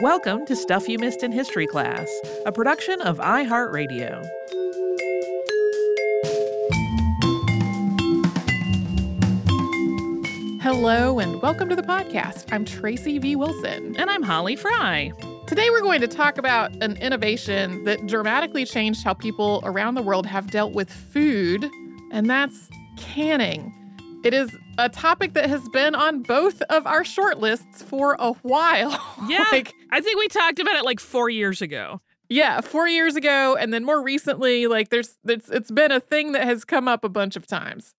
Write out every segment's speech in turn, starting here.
Welcome to Stuff You Missed in History Class, a production of iHeartRadio. Hello and welcome to the podcast. I'm Tracy V. Wilson. And I'm Holly Fry. Today we're going to talk about an innovation that dramatically changed how people around the world have dealt with food, and that's canning. It is a topic that has been on both of our short lists for a while. Yeah. like, I think we talked about it like four years ago. yeah, four years ago, and then more recently, like there's it's it's been a thing that has come up a bunch of times.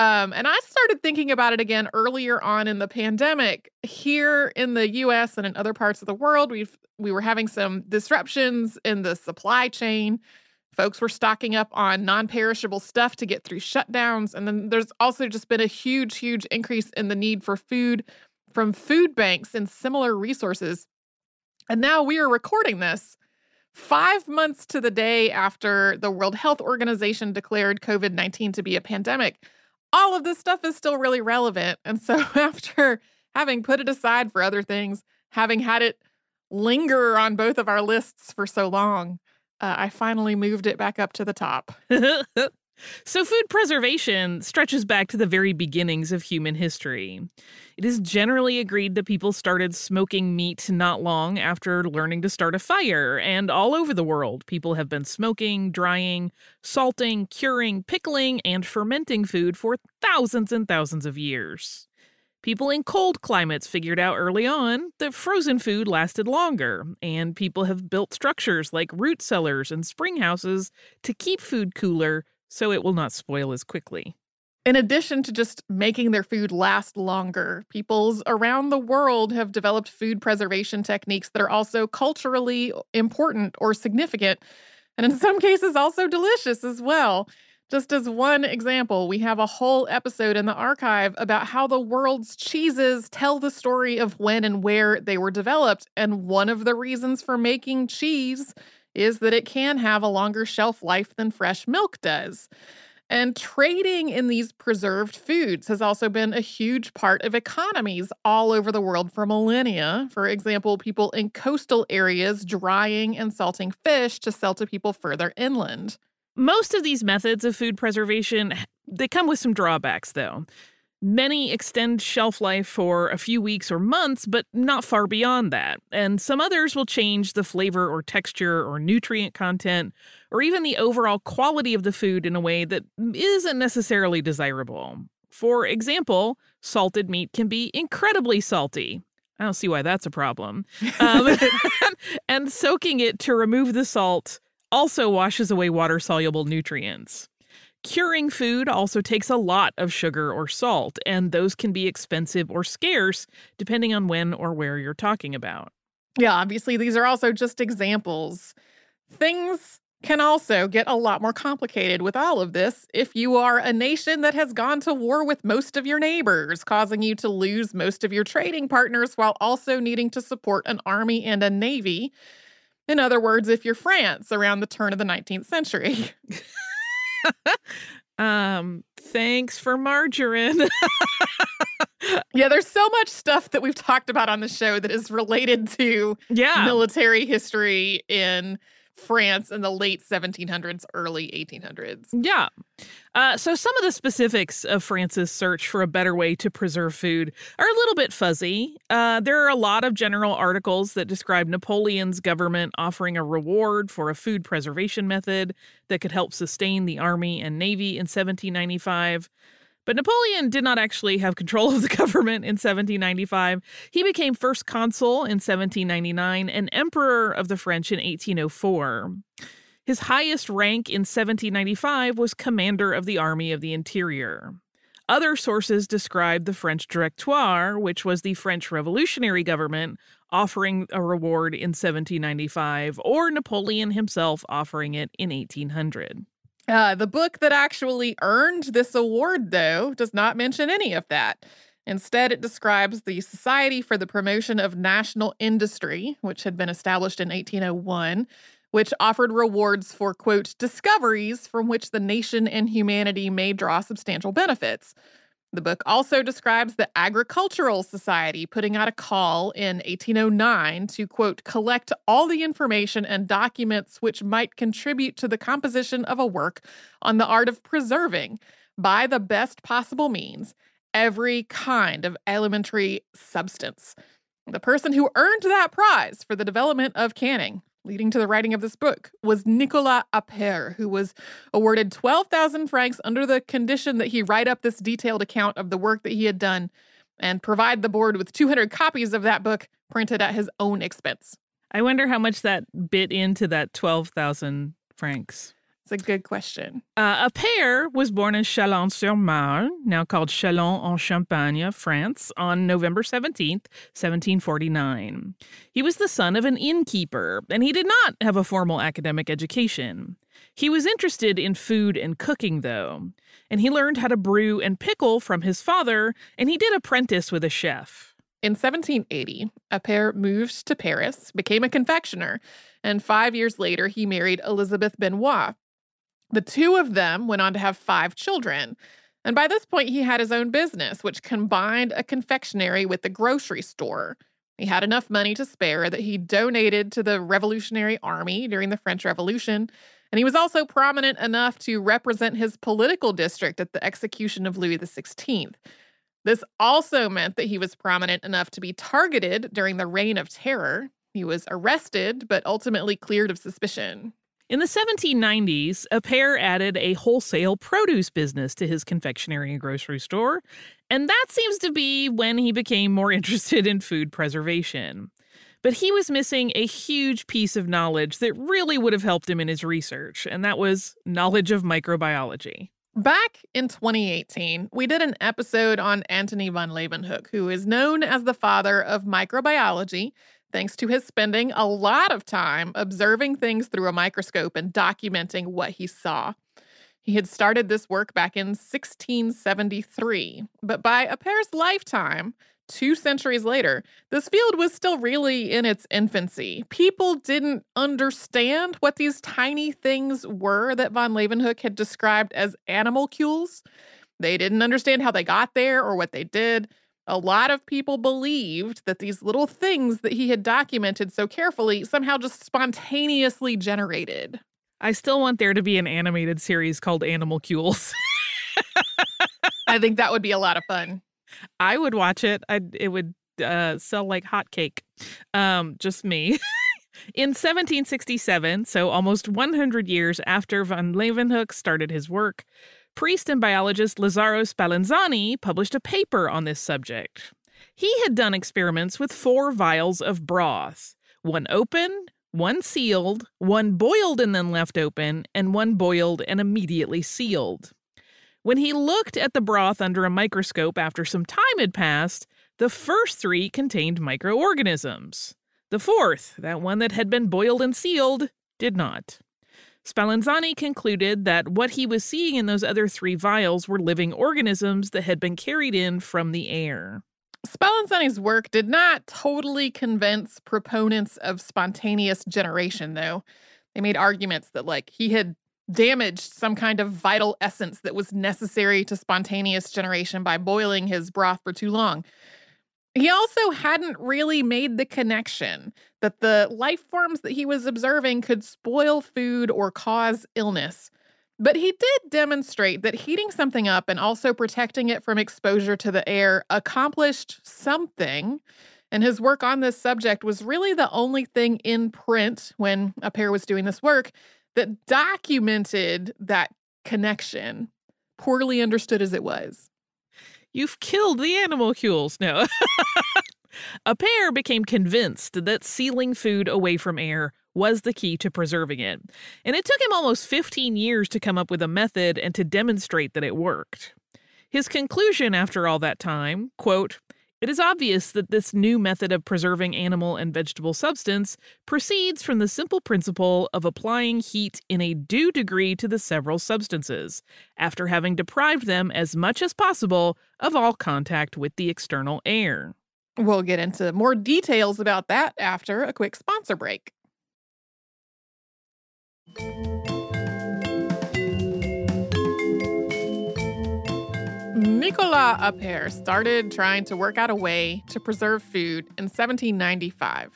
Um, and I started thinking about it again earlier on in the pandemic. Here in the US and in other parts of the world, we've we were having some disruptions in the supply chain. Folks were stocking up on non-perishable stuff to get through shutdowns. And then there's also just been a huge, huge increase in the need for food from food banks and similar resources. And now we are recording this five months to the day after the World Health Organization declared COVID 19 to be a pandemic. All of this stuff is still really relevant. And so, after having put it aside for other things, having had it linger on both of our lists for so long, uh, I finally moved it back up to the top. so, food preservation stretches back to the very beginnings of human history. It is generally agreed that people started smoking meat not long after learning to start a fire, and all over the world, people have been smoking, drying, salting, curing, pickling, and fermenting food for thousands and thousands of years. People in cold climates figured out early on that frozen food lasted longer, and people have built structures like root cellars and spring houses to keep food cooler so it will not spoil as quickly. In addition to just making their food last longer, peoples around the world have developed food preservation techniques that are also culturally important or significant, and in some cases, also delicious as well. Just as one example, we have a whole episode in the archive about how the world's cheeses tell the story of when and where they were developed. And one of the reasons for making cheese is that it can have a longer shelf life than fresh milk does. And trading in these preserved foods has also been a huge part of economies all over the world for millennia. For example, people in coastal areas drying and salting fish to sell to people further inland. Most of these methods of food preservation they come with some drawbacks though. Many extend shelf life for a few weeks or months, but not far beyond that. And some others will change the flavor or texture or nutrient content or even the overall quality of the food in a way that isn't necessarily desirable. For example, salted meat can be incredibly salty. I don't see why that's a problem. Um, and soaking it to remove the salt also washes away water soluble nutrients. Curing food also takes a lot of sugar or salt, and those can be expensive or scarce depending on when or where you're talking about. Yeah, obviously, these are also just examples. Things can also get a lot more complicated with all of this if you are a nation that has gone to war with most of your neighbors, causing you to lose most of your trading partners while also needing to support an army and a navy. In other words, if you're France around the turn of the 19th century. um, thanks for margarine. yeah, there's so much stuff that we've talked about on the show that is related to yeah. military history in France in the late 1700s, early 1800s. Yeah. Uh, so, some of the specifics of France's search for a better way to preserve food are a little bit fuzzy. Uh, there are a lot of general articles that describe Napoleon's government offering a reward for a food preservation method that could help sustain the army and navy in 1795. But Napoleon did not actually have control of the government in 1795. He became first consul in 1799 and emperor of the French in 1804. His highest rank in 1795 was commander of the Army of the Interior. Other sources describe the French Directoire, which was the French revolutionary government, offering a reward in 1795, or Napoleon himself offering it in 1800. Uh, the book that actually earned this award, though, does not mention any of that. Instead, it describes the Society for the Promotion of National Industry, which had been established in 1801, which offered rewards for, quote, discoveries from which the nation and humanity may draw substantial benefits. The book also describes the Agricultural Society putting out a call in 1809 to, quote, collect all the information and documents which might contribute to the composition of a work on the art of preserving, by the best possible means, every kind of elementary substance. The person who earned that prize for the development of canning leading to the writing of this book was Nicolas Appert, who was awarded 12,000 francs under the condition that he write up this detailed account of the work that he had done and provide the board with 200 copies of that book printed at his own expense. I wonder how much that bit into that 12,000 francs. It's a good question. Uh, Appert was born in Chalon-sur-Marne, now called Châlons-en-Champagne, France, on November 17th, 1749. He was the son of an innkeeper, and he did not have a formal academic education. He was interested in food and cooking, though, and he learned how to brew and pickle from his father, and he did apprentice with a chef. In 1780, Appert moved to Paris, became a confectioner, and five years later, he married Elizabeth Benoit, the two of them went on to have five children. And by this point, he had his own business, which combined a confectionery with a grocery store. He had enough money to spare that he donated to the Revolutionary Army during the French Revolution. And he was also prominent enough to represent his political district at the execution of Louis XVI. This also meant that he was prominent enough to be targeted during the Reign of Terror. He was arrested, but ultimately cleared of suspicion. In the 1790s, Appert added a wholesale produce business to his confectionery and grocery store, and that seems to be when he became more interested in food preservation. But he was missing a huge piece of knowledge that really would have helped him in his research, and that was knowledge of microbiology. Back in 2018, we did an episode on Antony van Leeuwenhoek, who is known as the father of microbiology thanks to his spending a lot of time observing things through a microscope and documenting what he saw. He had started this work back in 1673, but by Appert's lifetime, two centuries later, this field was still really in its infancy. People didn't understand what these tiny things were that von Leeuwenhoek had described as animalcules. They didn't understand how they got there or what they did a lot of people believed that these little things that he had documented so carefully somehow just spontaneously generated. I still want there to be an animated series called Animalcules. I think that would be a lot of fun. I would watch it. i it would uh, sell like hotcake. Um, just me. In 1767, so almost 100 years after von Leeuwenhoek started his work, priest and biologist Lazzaro Spallanzani published a paper on this subject. He had done experiments with four vials of broth one open, one sealed, one boiled and then left open, and one boiled and immediately sealed. When he looked at the broth under a microscope after some time had passed, the first three contained microorganisms. The fourth, that one that had been boiled and sealed, did not. Spallanzani concluded that what he was seeing in those other three vials were living organisms that had been carried in from the air. Spallanzani's work did not totally convince proponents of spontaneous generation, though. They made arguments that, like, he had damaged some kind of vital essence that was necessary to spontaneous generation by boiling his broth for too long. He also hadn't really made the connection that the life forms that he was observing could spoil food or cause illness. But he did demonstrate that heating something up and also protecting it from exposure to the air accomplished something. And his work on this subject was really the only thing in print when Appert was doing this work that documented that connection, poorly understood as it was. You've killed the animalcules. No. Appert became convinced that sealing food away from air was the key to preserving it, and it took him almost 15 years to come up with a method and to demonstrate that it worked. His conclusion after all that time, quote, it is obvious that this new method of preserving animal and vegetable substance proceeds from the simple principle of applying heat in a due degree to the several substances, after having deprived them as much as possible of all contact with the external air. We'll get into more details about that after a quick sponsor break. Nicolas Appert started trying to work out a way to preserve food in 1795.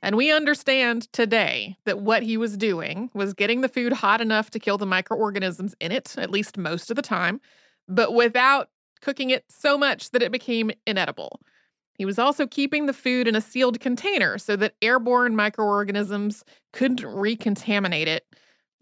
And we understand today that what he was doing was getting the food hot enough to kill the microorganisms in it, at least most of the time, but without cooking it so much that it became inedible. He was also keeping the food in a sealed container so that airborne microorganisms couldn't recontaminate it.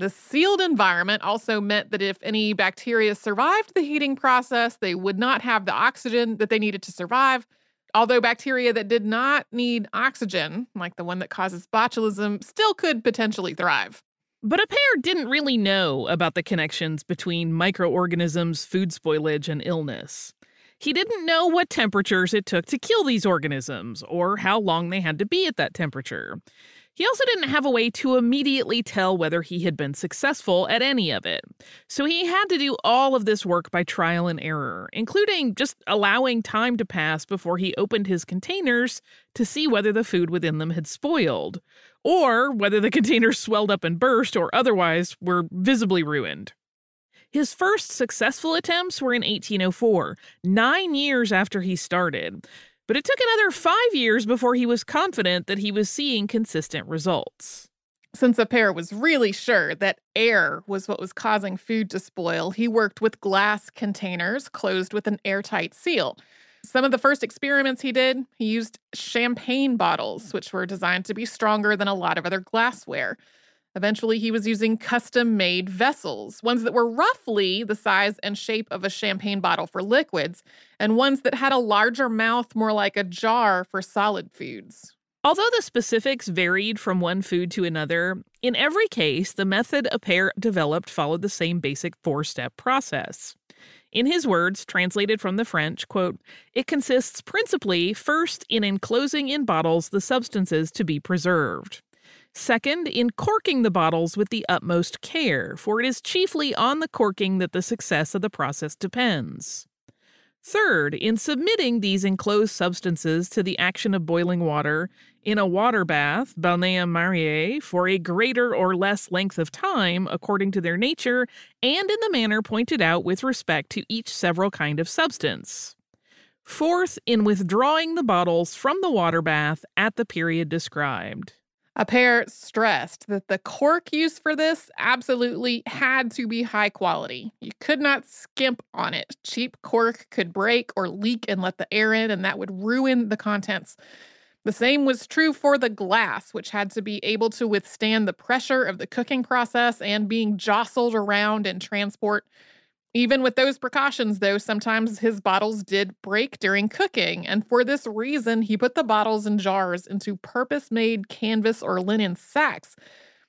The sealed environment also meant that if any bacteria survived the heating process, they would not have the oxygen that they needed to survive. Although bacteria that did not need oxygen, like the one that causes botulism, still could potentially thrive. But Appert didn't really know about the connections between microorganisms, food spoilage, and illness. He didn't know what temperatures it took to kill these organisms or how long they had to be at that temperature. He also didn't have a way to immediately tell whether he had been successful at any of it. So he had to do all of this work by trial and error, including just allowing time to pass before he opened his containers to see whether the food within them had spoiled, or whether the containers swelled up and burst or otherwise were visibly ruined. His first successful attempts were in 1804, nine years after he started, but it took another five years before he was confident that he was seeing consistent results. Since Appert was really sure that air was what was causing food to spoil, he worked with glass containers closed with an airtight seal. Some of the first experiments he did, he used champagne bottles, which were designed to be stronger than a lot of other glassware. Eventually, he was using custom made vessels, ones that were roughly the size and shape of a champagne bottle for liquids, and ones that had a larger mouth, more like a jar for solid foods. Although the specifics varied from one food to another, in every case, the method Appert developed followed the same basic four step process. In his words, translated from the French, quote, it consists principally, first, in enclosing in bottles the substances to be preserved. Second, in corking the bottles with the utmost care, for it is chiefly on the corking that the success of the process depends. Third, in submitting these enclosed substances to the action of boiling water in a water bath, bain marie, for a greater or less length of time according to their nature and in the manner pointed out with respect to each several kind of substance. Fourth, in withdrawing the bottles from the water bath at the period described. Appert stressed that the cork used for this absolutely had to be high quality. You could not skimp on it. Cheap cork could break or leak and let the air in, and that would ruin the contents. The same was true for the glass, which had to be able to withstand the pressure of the cooking process and being jostled around in transport. Even with those precautions, though, sometimes his bottles did break during cooking, and for this reason, he put the bottles and jars into purpose made canvas or linen sacks.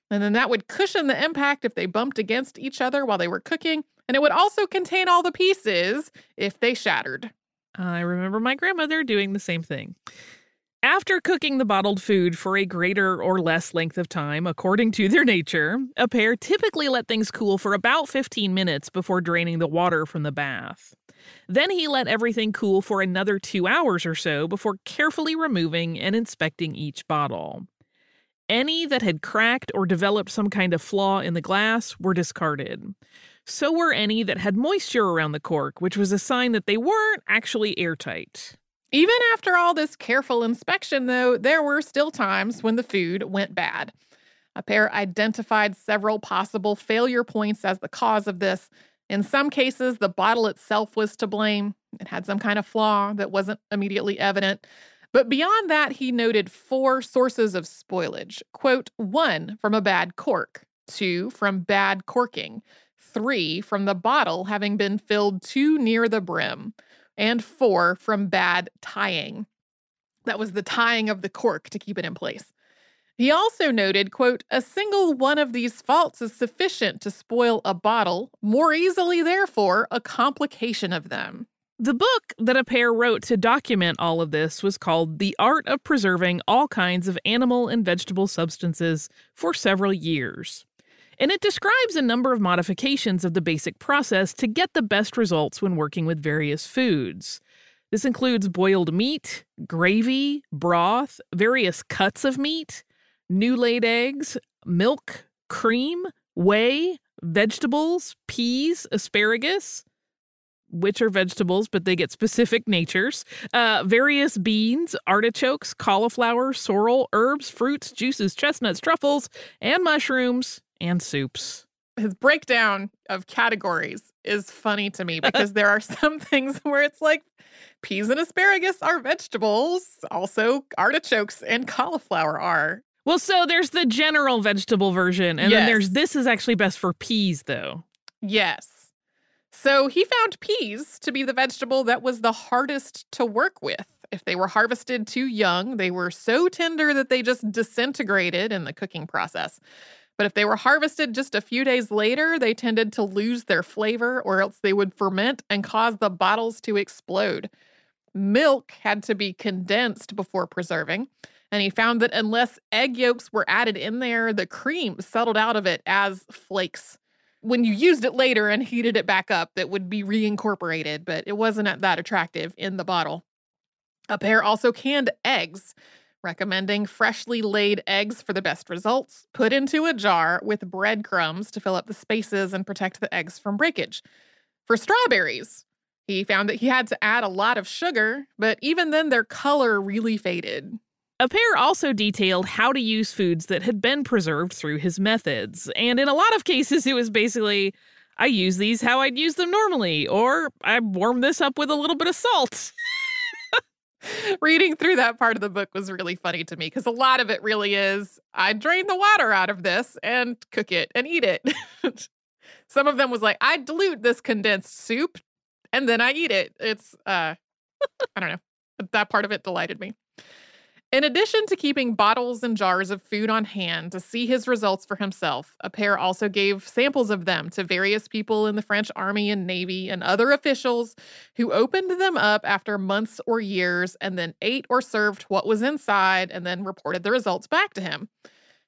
And then that would cushion the impact if they bumped against each other while they were cooking, and it would also contain all the pieces if they shattered. I remember my grandmother doing the same thing. After cooking the bottled food for a greater or less length of time, according to their nature, Appert typically let things cool for about 15 minutes before draining the water from the bath. Then he let everything cool for another two hours or so before carefully removing and inspecting each bottle. Any that had cracked or developed some kind of flaw in the glass were discarded. So were any that had moisture around the cork, which was a sign that they weren't actually airtight. Even after all this careful inspection, though, there were still times when the food went bad. Appert identified several possible failure points as the cause of this. In some cases, the bottle itself was to blame. It had some kind of flaw that wasn't immediately evident. But beyond that, he noted four sources of spoilage. Quote, one, from a bad cork, two, from bad corking, three, from the bottle having been filled too near the brim and four from bad tying. That was the tying of the cork to keep it in place. He also noted, quote, a single one of these faults is sufficient to spoil a bottle, more easily, therefore, a complication of them. The book that Appert wrote to document all of this was called The Art of Preserving All Kinds of Animal and Vegetable Substances for several years and it describes a number of modifications of the basic process to get the best results when working with various foods. This includes boiled meat, gravy, broth, various cuts of meat, new laid eggs, milk, cream, whey, vegetables, peas, asparagus. which are vegetables, but they get specific natures. Uh, various beans, artichokes, cauliflower, sorrel, herbs, fruits, juices, chestnuts, truffles, and mushrooms, and soups. His breakdown of categories is funny to me because there are some things where it's like peas and asparagus are vegetables, also artichokes and cauliflower are. Well, so there's the general vegetable version, and yes. then there's this is actually best for peas, though. Yes. So he found peas to be the vegetable that was the hardest to work with. If they were harvested too young, they were so tender that they just disintegrated in the cooking process. But if they were harvested just a few days later, they tended to lose their flavor or else they would ferment and cause the bottles to explode. Milk had to be condensed before preserving. And he found that unless egg yolks were added in there, the cream settled out of it as flakes. When you used it later and heated it back up, that would be reincorporated, but it wasn't that attractive in the bottle. Appert also canned eggs, recommending freshly laid eggs for the best results, put into a jar with breadcrumbs to fill up the spaces and protect the eggs from breakage. For strawberries, he found that he had to add a lot of sugar, but even then their color really faded. Appert also detailed how to use foods that had been preserved through his methods, and in a lot of cases, it was basically, I use these how I'd use them normally, or I warm this up with a little bit of salt. Reading through that part of the book was really funny to me because a lot of it really is I drain the water out of this and cook it and eat it. Some of them was like, I dilute this condensed soup and then I eat it. It's, uh, I don't know. That part of it delighted me. In addition to keeping bottles and jars of food on hand to see his results for himself, Appert also gave samples of them to various people in the French army and navy and other officials who opened them up after months or years and then ate or served what was inside and then reported the results back to him.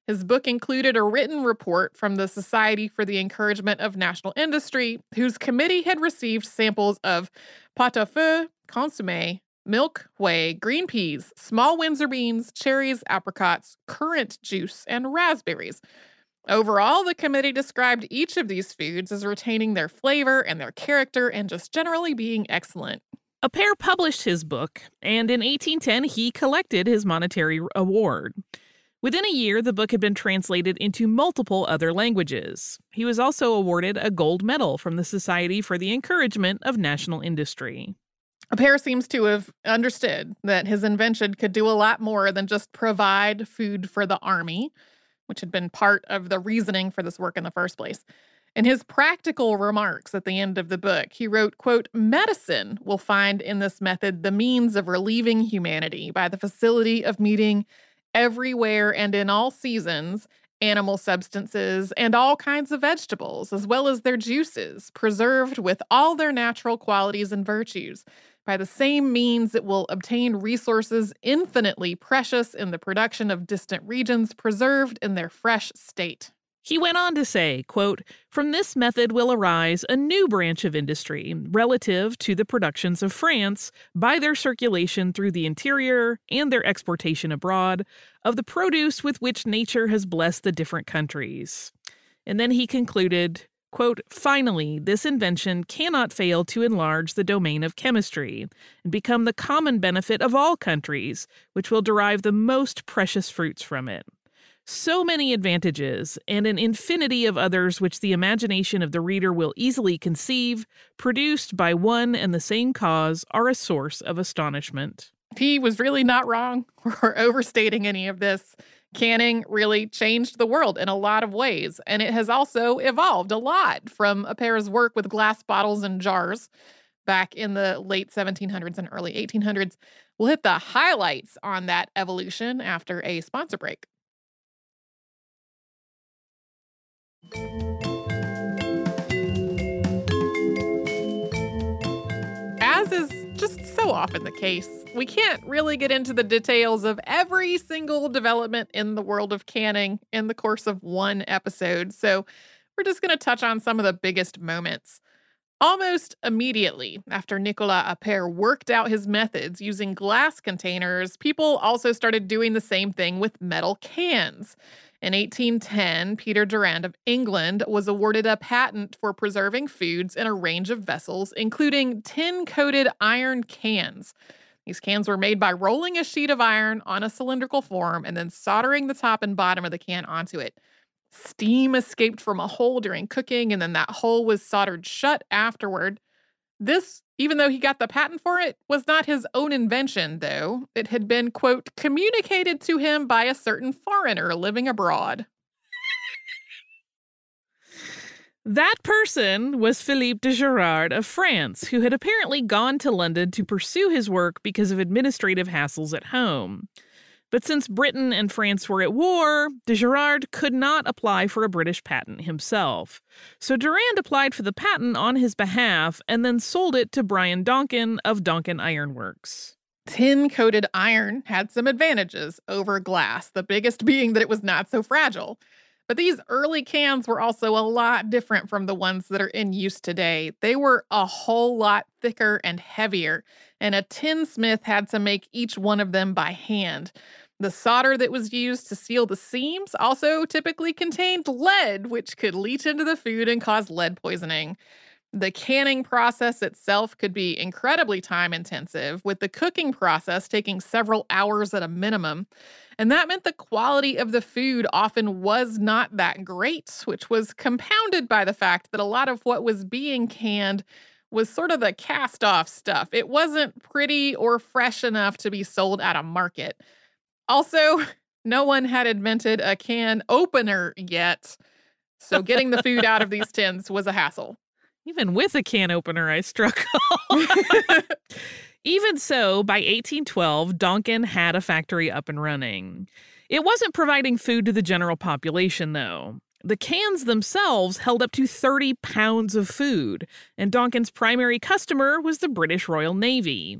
His book included a written report from the Society for the Encouragement of National Industry, whose committee had received samples of pot au feu, consommé, milk, whey, green peas, small Windsor beans, cherries, apricots, currant juice, and raspberries. Overall, the committee described each of these foods as retaining their flavor and their character and just generally being excellent. Appert published his book, and in 1810 he collected his monetary award. Within a year, the book had been translated into multiple other languages. He was also awarded a gold medal from the Society for the Encouragement of National Industry. Appert seems to have understood that his invention could do a lot more than just provide food for the army, which had been part of the reasoning for this work in the first place. In his practical remarks at the end of the book, he wrote, quote, medicine will find in this method the means of relieving humanity by the facility of meeting everywhere and in all seasons animal substances and all kinds of vegetables, as well as their juices, preserved with all their natural qualities and virtues by the same means, it will obtain resources infinitely precious in the production of distant regions preserved in their fresh state. He went on to say, quote, From this method will arise a new branch of industry relative to the productions of France by their circulation through the interior and their exportation abroad of the produce with which nature has blessed the different countries. And then he concluded, Quote, finally, this invention cannot fail to enlarge the domain of chemistry and become the common benefit of all countries, which will derive the most precious fruits from it. So many advantages, and an infinity of others which the imagination of the reader will easily conceive, produced by one and the same cause, are a source of astonishment. He was really not wrong or overstating any of this. Canning really changed the world in a lot of ways, and it has also evolved a lot from a Appert's work with glass bottles and jars back in the late 1700s and early 1800s. We'll hit the highlights on that evolution after a sponsor break. So often the case, we can't really get into the details of every single development in the world of canning in the course of one episode. So we're just going to touch on some of the biggest moments. Almost immediately after Nicolas Appert worked out his methods using glass containers, people also started doing the same thing with metal cans. In 1810, Peter Durand of England was awarded a patent for preserving foods in a range of vessels, including tin coated iron cans. These cans were made by rolling a sheet of iron on a cylindrical form and then soldering the top and bottom of the can onto it. Steam escaped from a hole during cooking, and then that hole was soldered shut afterward. This, even though he got the patent for it, was not his own invention, though. It had been, quote, communicated to him by a certain foreigner living abroad. That person was Philippe de Girard of France, who had apparently gone to London to pursue his work because of administrative hassles at home. But since Britain and France were at war, de Girard could not apply for a British patent himself. So Durand applied for the patent on his behalf and then sold it to Brian Donkin of Donkin Ironworks. Tin coated iron had some advantages over glass, the biggest being that it was not so fragile. But these early cans were also a lot different from the ones that are in use today. They were a whole lot thicker and heavier, and a tinsmith had to make each one of them by hand. The solder that was used to seal the seams also typically contained lead, which could leach into the food and cause lead poisoning. The canning process itself could be incredibly time intensive, with the cooking process taking several hours at a minimum. And that meant the quality of the food often was not that great, which was compounded by the fact that a lot of what was being canned was sort of the cast off stuff. It wasn't pretty or fresh enough to be sold at a market. Also, no one had invented a can opener yet. So getting the food out of these tins was a hassle. Even with a can opener, I struggle. Even so, by 1812, Donkin had a factory up and running. It wasn't providing food to the general population, though. The cans themselves held up to 30 pounds of food, and Donkin's primary customer was the British Royal Navy.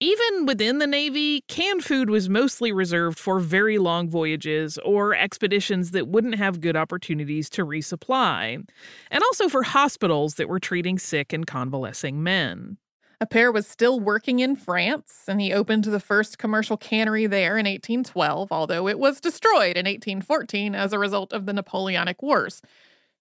Even within the Navy, canned food was mostly reserved for very long voyages or expeditions that wouldn't have good opportunities to resupply, and also for hospitals that were treating sick and convalescing men. Appert was still working in France, and he opened the first commercial cannery there in 1812, although it was destroyed in 1814 as a result of the Napoleonic Wars.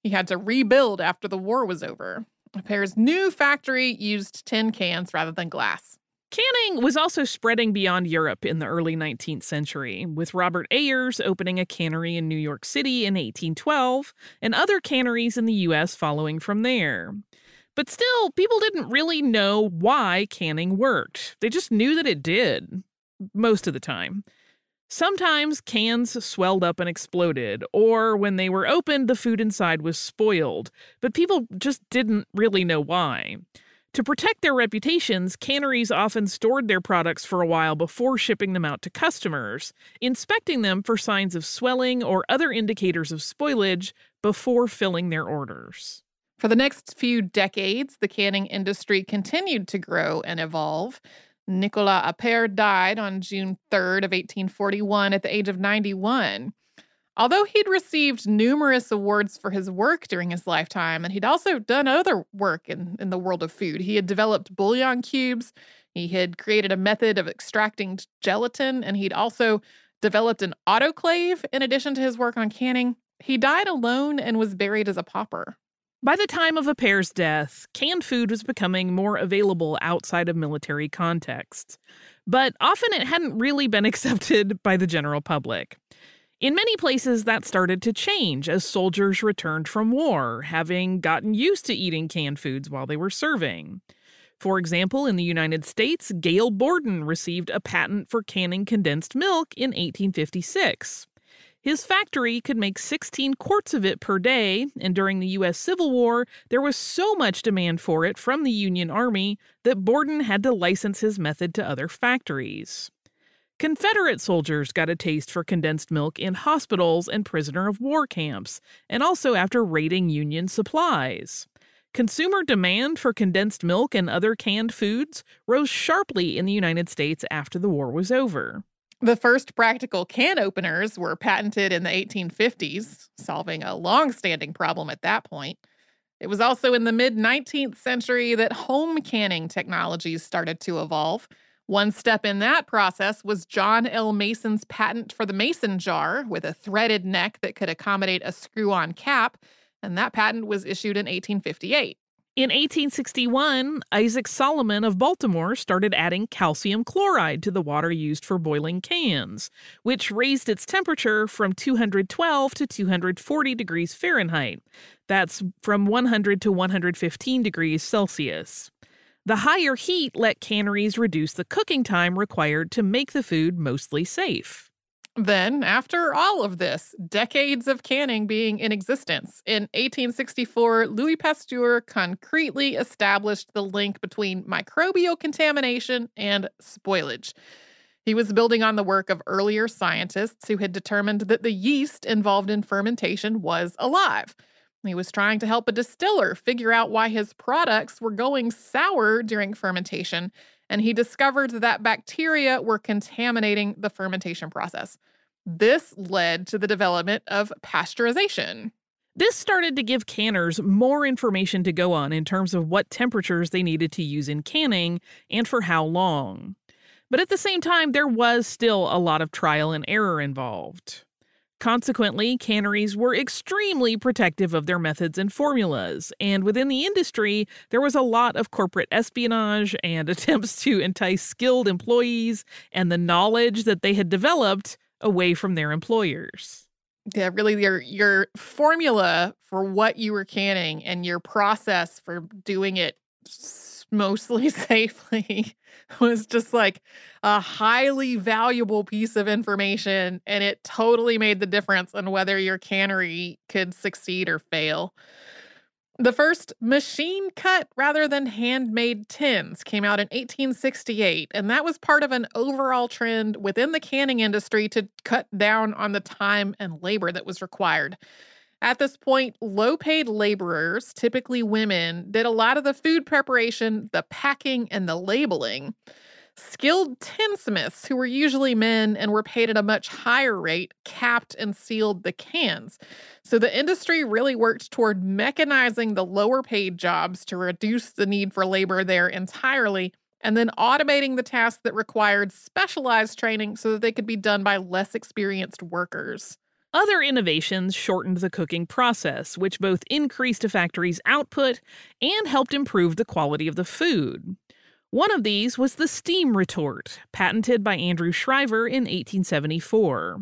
He had to rebuild after the war was over. Appert's new factory used tin cans rather than glass. Canning was also spreading beyond Europe in the early 19th century, with Robert Ayers opening a cannery in New York City in 1812 and other canneries in the U.S. following from there. But still, people didn't really know why canning worked. They just knew that it did, most of the time. Sometimes cans swelled up and exploded, or when they were opened, the food inside was spoiled, but people just didn't really know why. To protect their reputations, canneries often stored their products for a while before shipping them out to customers, inspecting them for signs of swelling or other indicators of spoilage before filling their orders. For the next few decades, the canning industry continued to grow and evolve. Nicolas Appert died on June 3rd of 1841 at the age of 91. Although he'd received numerous awards for his work during his lifetime, and he'd also done other work in, in the world of food, he had developed bouillon cubes, he had created a method of extracting gelatin, and he'd also developed an autoclave in addition to his work on canning. He died alone and was buried as a pauper. By the time of Appert's death, canned food was becoming more available outside of military contexts, but often it hadn't really been accepted by the general public. In many places, that started to change as soldiers returned from war, having gotten used to eating canned foods while they were serving. For example, in the United States, Gail Borden received a patent for canning condensed milk in 1856. His factory could make 16 quarts of it per day, and during the U.S. Civil War, there was so much demand for it from the Union Army that Borden had to license his method to other factories. Confederate soldiers got a taste for condensed milk in hospitals and prisoner of war camps, and also after raiding Union supplies. Consumer demand for condensed milk and other canned foods rose sharply in the United States after the war was over. The first practical can openers were patented in the 1850s, solving a long standing problem at that point. It was also in the mid 19th century that home canning technologies started to evolve. One step in that process was John L. Mason's patent for the mason jar with a threaded neck that could accommodate a screw on cap, and that patent was issued in 1858. In 1861, Isaac Solomon of Baltimore started adding calcium chloride to the water used for boiling cans, which raised its temperature from 212 to 240 degrees Fahrenheit. That's from 100 to 115 degrees Celsius. The higher heat let canneries reduce the cooking time required to make the food mostly safe. Then, after all of this, decades of canning being in existence, in 1864, Louis Pasteur concretely established the link between microbial contamination and spoilage. He was building on the work of earlier scientists who had determined that the yeast involved in fermentation was alive. He was trying to help a distiller figure out why his products were going sour during fermentation and he discovered that bacteria were contaminating the fermentation process. This led to the development of pasteurization. This started to give canners more information to go on in terms of what temperatures they needed to use in canning and for how long. But at the same time, there was still a lot of trial and error involved. Consequently, canneries were extremely protective of their methods and formulas, and within the industry, there was a lot of corporate espionage and attempts to entice skilled employees and the knowledge that they had developed away from their employers. Yeah, really your your formula for what you were canning and your process for doing it mostly safely was just like a highly valuable piece of information and it totally made the difference on whether your cannery could succeed or fail. The first machine cut rather than handmade tins came out in 1868, and that was part of an overall trend within the canning industry to cut down on the time and labor that was required. At this point, low paid laborers, typically women, did a lot of the food preparation, the packing, and the labeling. Skilled tinsmiths, who were usually men and were paid at a much higher rate, capped and sealed the cans. So the industry really worked toward mechanizing the lower paid jobs to reduce the need for labor there entirely, and then automating the tasks that required specialized training so that they could be done by less experienced workers. Other innovations shortened the cooking process, which both increased a factory's output and helped improve the quality of the food. One of these was the steam retort, patented by Andrew Shriver in 1874.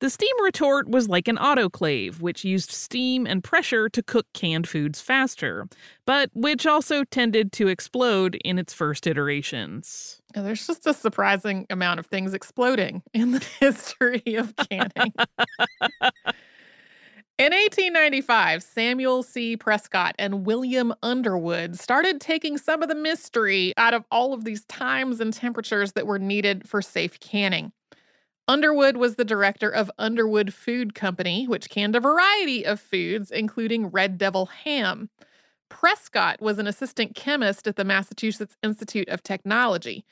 The steam retort was like an autoclave, which used steam and pressure to cook canned foods faster, but which also tended to explode in its first iterations. There's just a surprising amount of things exploding in the history of canning. In 1895, Samuel C. Prescott and William Underwood started taking some of the mystery out of all of these times and temperatures that were needed for safe canning. Underwood was the director of Underwood Food Company, which canned a variety of foods, including Red Devil ham. Prescott was an assistant chemist at the Massachusetts Institute of Technology.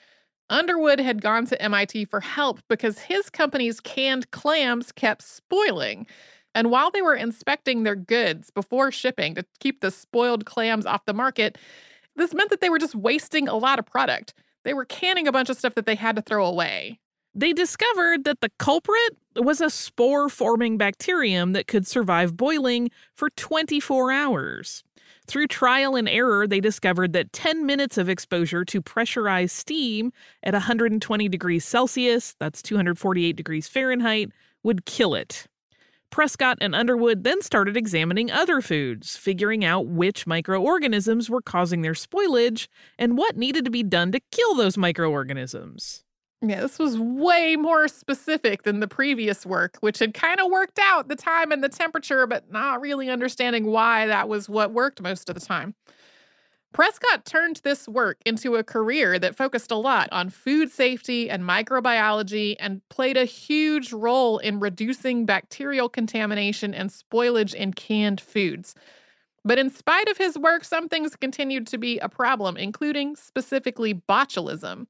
Underwood had gone to MIT for help because his company's canned clams kept spoiling. And while they were inspecting their goods before shipping to keep the spoiled clams off the market, this meant that they were just wasting a lot of product. They were canning a bunch of stuff that they had to throw away. They discovered that the culprit was a spore forming bacterium that could survive boiling for 24 hours. Through trial and error, they discovered that 10 minutes of exposure to pressurized steam at 120 degrees Celsius, that's 248 degrees Fahrenheit, would kill it. Prescott and Underwood then started examining other foods, figuring out which microorganisms were causing their spoilage and what needed to be done to kill those microorganisms. Yeah, this was way more specific than the previous work, which had kind of worked out the time and the temperature, but not really understanding why that was what worked most of the time. Prescott turned this work into a career that focused a lot on food safety and microbiology and played a huge role in reducing bacterial contamination and spoilage in canned foods. But in spite of his work, some things continued to be a problem, including specifically botulism.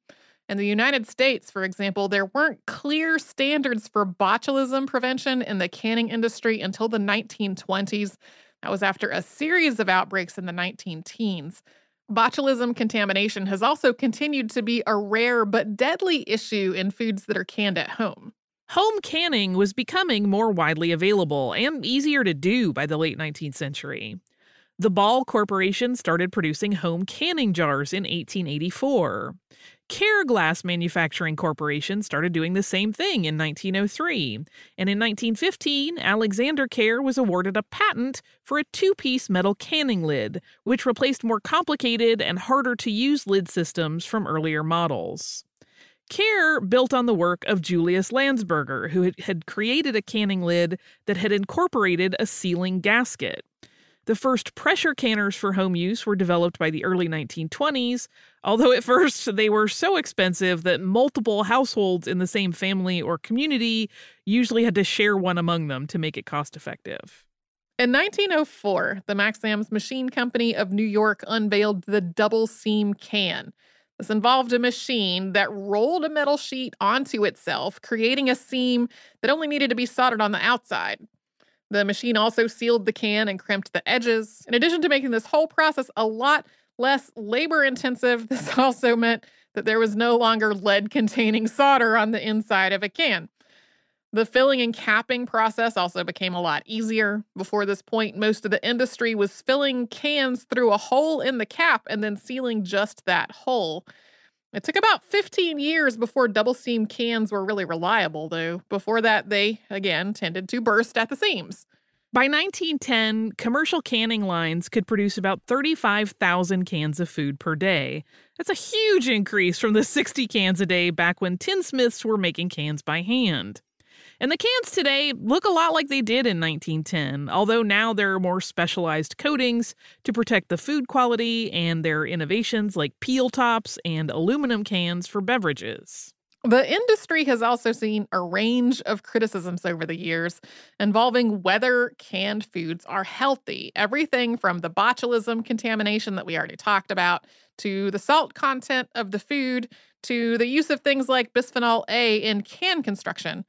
In the United States, for example, there weren't clear standards for botulism prevention in the canning industry until the 1920s. That was after a series of outbreaks in the 19 teens. Botulism contamination has also continued to be a rare but deadly issue in foods that are canned at home. Home canning was becoming more widely available and easier to do by the late 19th century. The Ball Corporation started producing home canning jars in 1884. Kerr Glass Manufacturing Corporation started doing the same thing in 1903. And in 1915, Alexander Kerr was awarded a patent for a two piece metal canning lid, which replaced more complicated and harder to use lid systems from earlier models. Kerr built on the work of Julius Landsberger, who had created a canning lid that had incorporated a sealing gasket. The first pressure canners for home use were developed by the early 1920s, although at first they were so expensive that multiple households in the same family or community usually had to share one among them to make it cost effective. In 1904, the Max Ams Machine Company of New York unveiled the double seam can. This involved a machine that rolled a metal sheet onto itself, creating a seam that only needed to be soldered on the outside. The machine also sealed the can and crimped the edges. In addition to making this whole process a lot less labor intensive, this also meant that there was no longer lead containing solder on the inside of a can. The filling and capping process also became a lot easier. Before this point, most of the industry was filling cans through a hole in the cap and then sealing just that hole. It took about 15 years before double seam cans were really reliable, though. Before that, they, again, tended to burst at the seams. By 1910, commercial canning lines could produce about 35,000 cans of food per day. That's a huge increase from the 60 cans a day back when tinsmiths were making cans by hand. And the cans today look a lot like they did in 1910, although now there are more specialized coatings to protect the food quality and there are innovations like peel tops and aluminum cans for beverages. The industry has also seen a range of criticisms over the years involving whether canned foods are healthy. Everything from the botulism contamination that we already talked about, to the salt content of the food, to the use of things like bisphenol A in can construction.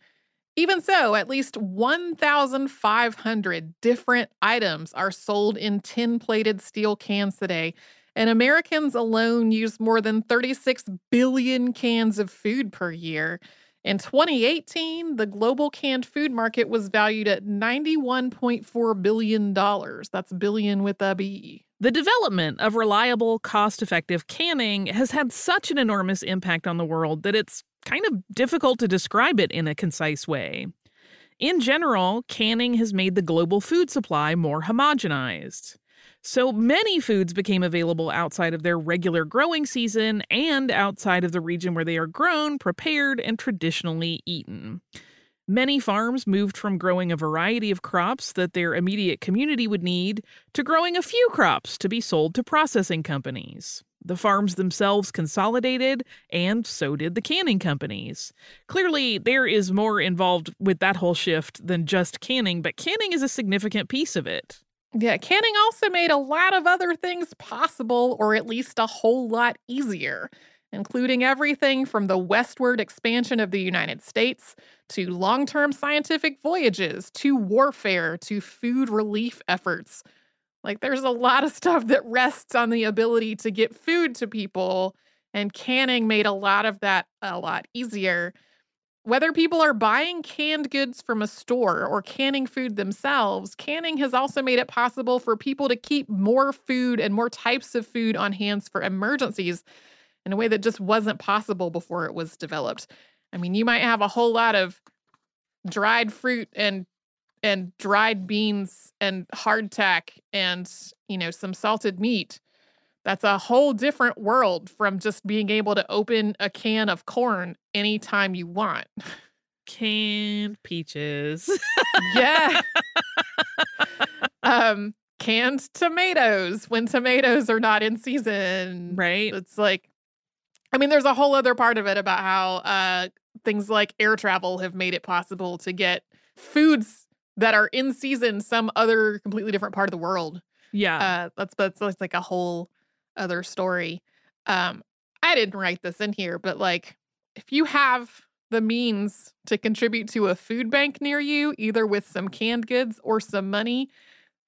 Even so, at least 1,500 different items are sold in tin plated steel cans today, and Americans alone use more than 36 billion cans of food per year. In 2018, the global canned food market was valued at $91.4 billion. That's billion with a B. The development of reliable, cost effective canning has had such an enormous impact on the world that it's kind of difficult to describe it in a concise way. In general, canning has made the global food supply more homogenized. So many foods became available outside of their regular growing season and outside of the region where they are grown, prepared, and traditionally eaten. Many farms moved from growing a variety of crops that their immediate community would need to growing a few crops to be sold to processing companies. The farms themselves consolidated, and so did the canning companies. Clearly, there is more involved with that whole shift than just canning, but canning is a significant piece of it. Yeah, canning also made a lot of other things possible, or at least a whole lot easier including everything from the westward expansion of the United States to long term scientific voyages to warfare to food relief efforts. Like, there's a lot of stuff that rests on the ability to get food to people, and canning made a lot of that a lot easier. Whether people are buying canned goods from a store or canning food themselves, canning has also made it possible for people to keep more food and more types of food on hands for emergencies in a way that just wasn't possible before it was developed. I mean, you might have a whole lot of dried fruit and and dried beans and hardtack and you know some salted meat. That's a whole different world from just being able to open a can of corn anytime you want. Canned peaches. yeah. um canned tomatoes when tomatoes are not in season. Right. It's like I mean, there's a whole other part of it about how uh, things like air travel have made it possible to get foods that are in season some other completely different part of the world. Yeah, uh, that's that's, that's like a whole other story. Um, I didn't write this in here, but like, if you have the means to contribute to a food bank near you, either with some canned goods or some money,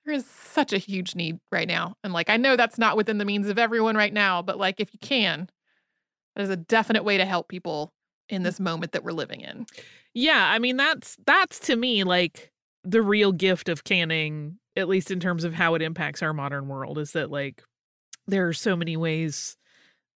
there is such a huge need right now. And like, I know that's not within the means of everyone right now, but like, if you can, there's a definite way to help people in this moment that we're living in. Yeah, I mean that's that's to me like the real gift of canning, at least in terms of how it impacts our modern world, is that like there are so many ways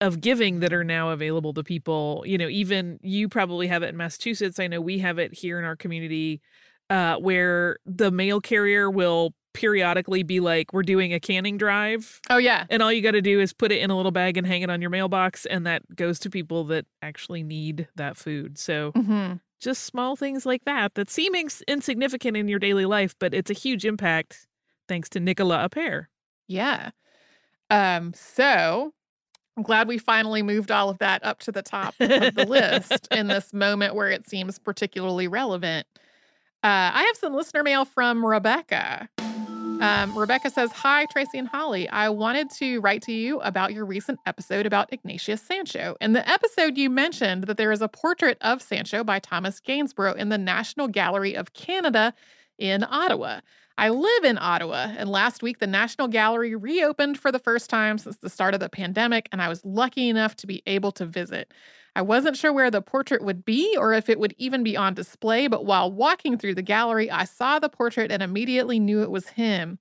of giving that are now available to people. You know, even you probably have it in Massachusetts. I know we have it here in our community, uh, where the mail carrier will periodically be like, we're doing a canning drive. Oh, yeah. And all you got to do is put it in a little bag and hang it on your mailbox. And that goes to people that actually need that food. So Mm-hmm. Just small things like that that seem ins- insignificant in your daily life, but it's a huge impact thanks to Nicolas Appert. Yeah. Um, so I'm glad we finally moved all of that up to the top of the list in this moment where it seems particularly relevant. Uh, I have some listener mail from Rebecca. Um, Rebecca says, Hi, Tracy and Holly. I wanted to write to you about your recent episode about Ignatius Sancho. In the episode, you mentioned that there is a portrait of Sancho by Thomas Gainsborough in the National Gallery of Canada in Ottawa. I live in Ottawa, and last week the National Gallery reopened for the first time since the start of the pandemic, and I was lucky enough to be able to visit. I wasn't sure where the portrait would be or if it would even be on display, but while walking through the gallery, I saw the portrait and immediately knew it was him.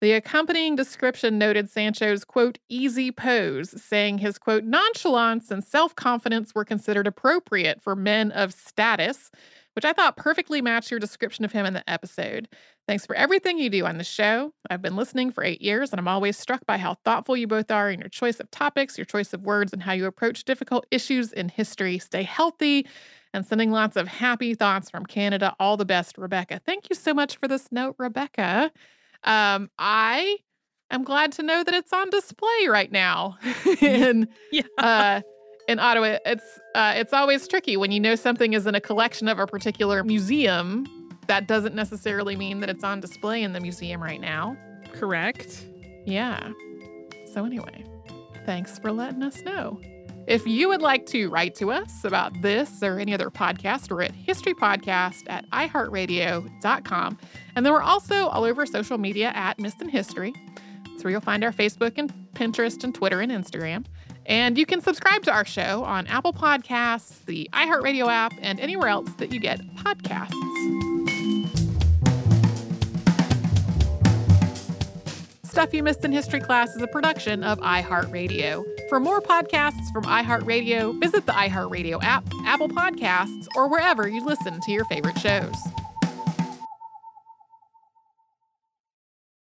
The accompanying description noted Sancho's quote, easy pose, saying his quote, nonchalance and self confidence were considered appropriate for men of status, which I thought perfectly matched your description of him in the episode. Thanks for everything you do on the show. I've been listening for eight years, and I'm always struck by how thoughtful you both are in your choice of topics, your choice of words, and how you approach difficult issues in history. Stay healthy and sending lots of happy thoughts from Canada. All the best, Rebecca. Thank you so much for this note, Rebecca. Um, I am glad to know that it's on display right now in Yeah. uh, in Ottawa. It's uh, it's always tricky when you know something is in a collection of a particular museum. That doesn't necessarily mean that it's on display in the museum right now. Correct. Yeah. So anyway, thanks for letting us know. If you would like to write to us about this or any other podcast, we're at historypodcast at iheartradio.com. And then we're also all over social media at Missed in History. That's where you'll find our Facebook and Pinterest and Twitter and Instagram. And you can subscribe to our show on Apple Podcasts, the iHeartRadio app, and anywhere else that you get podcasts. Stuff You Missed in History Class is a production of iHeartRadio. For more podcasts from iHeartRadio, visit the iHeartRadio app, Apple Podcasts, or wherever you listen to your favorite shows.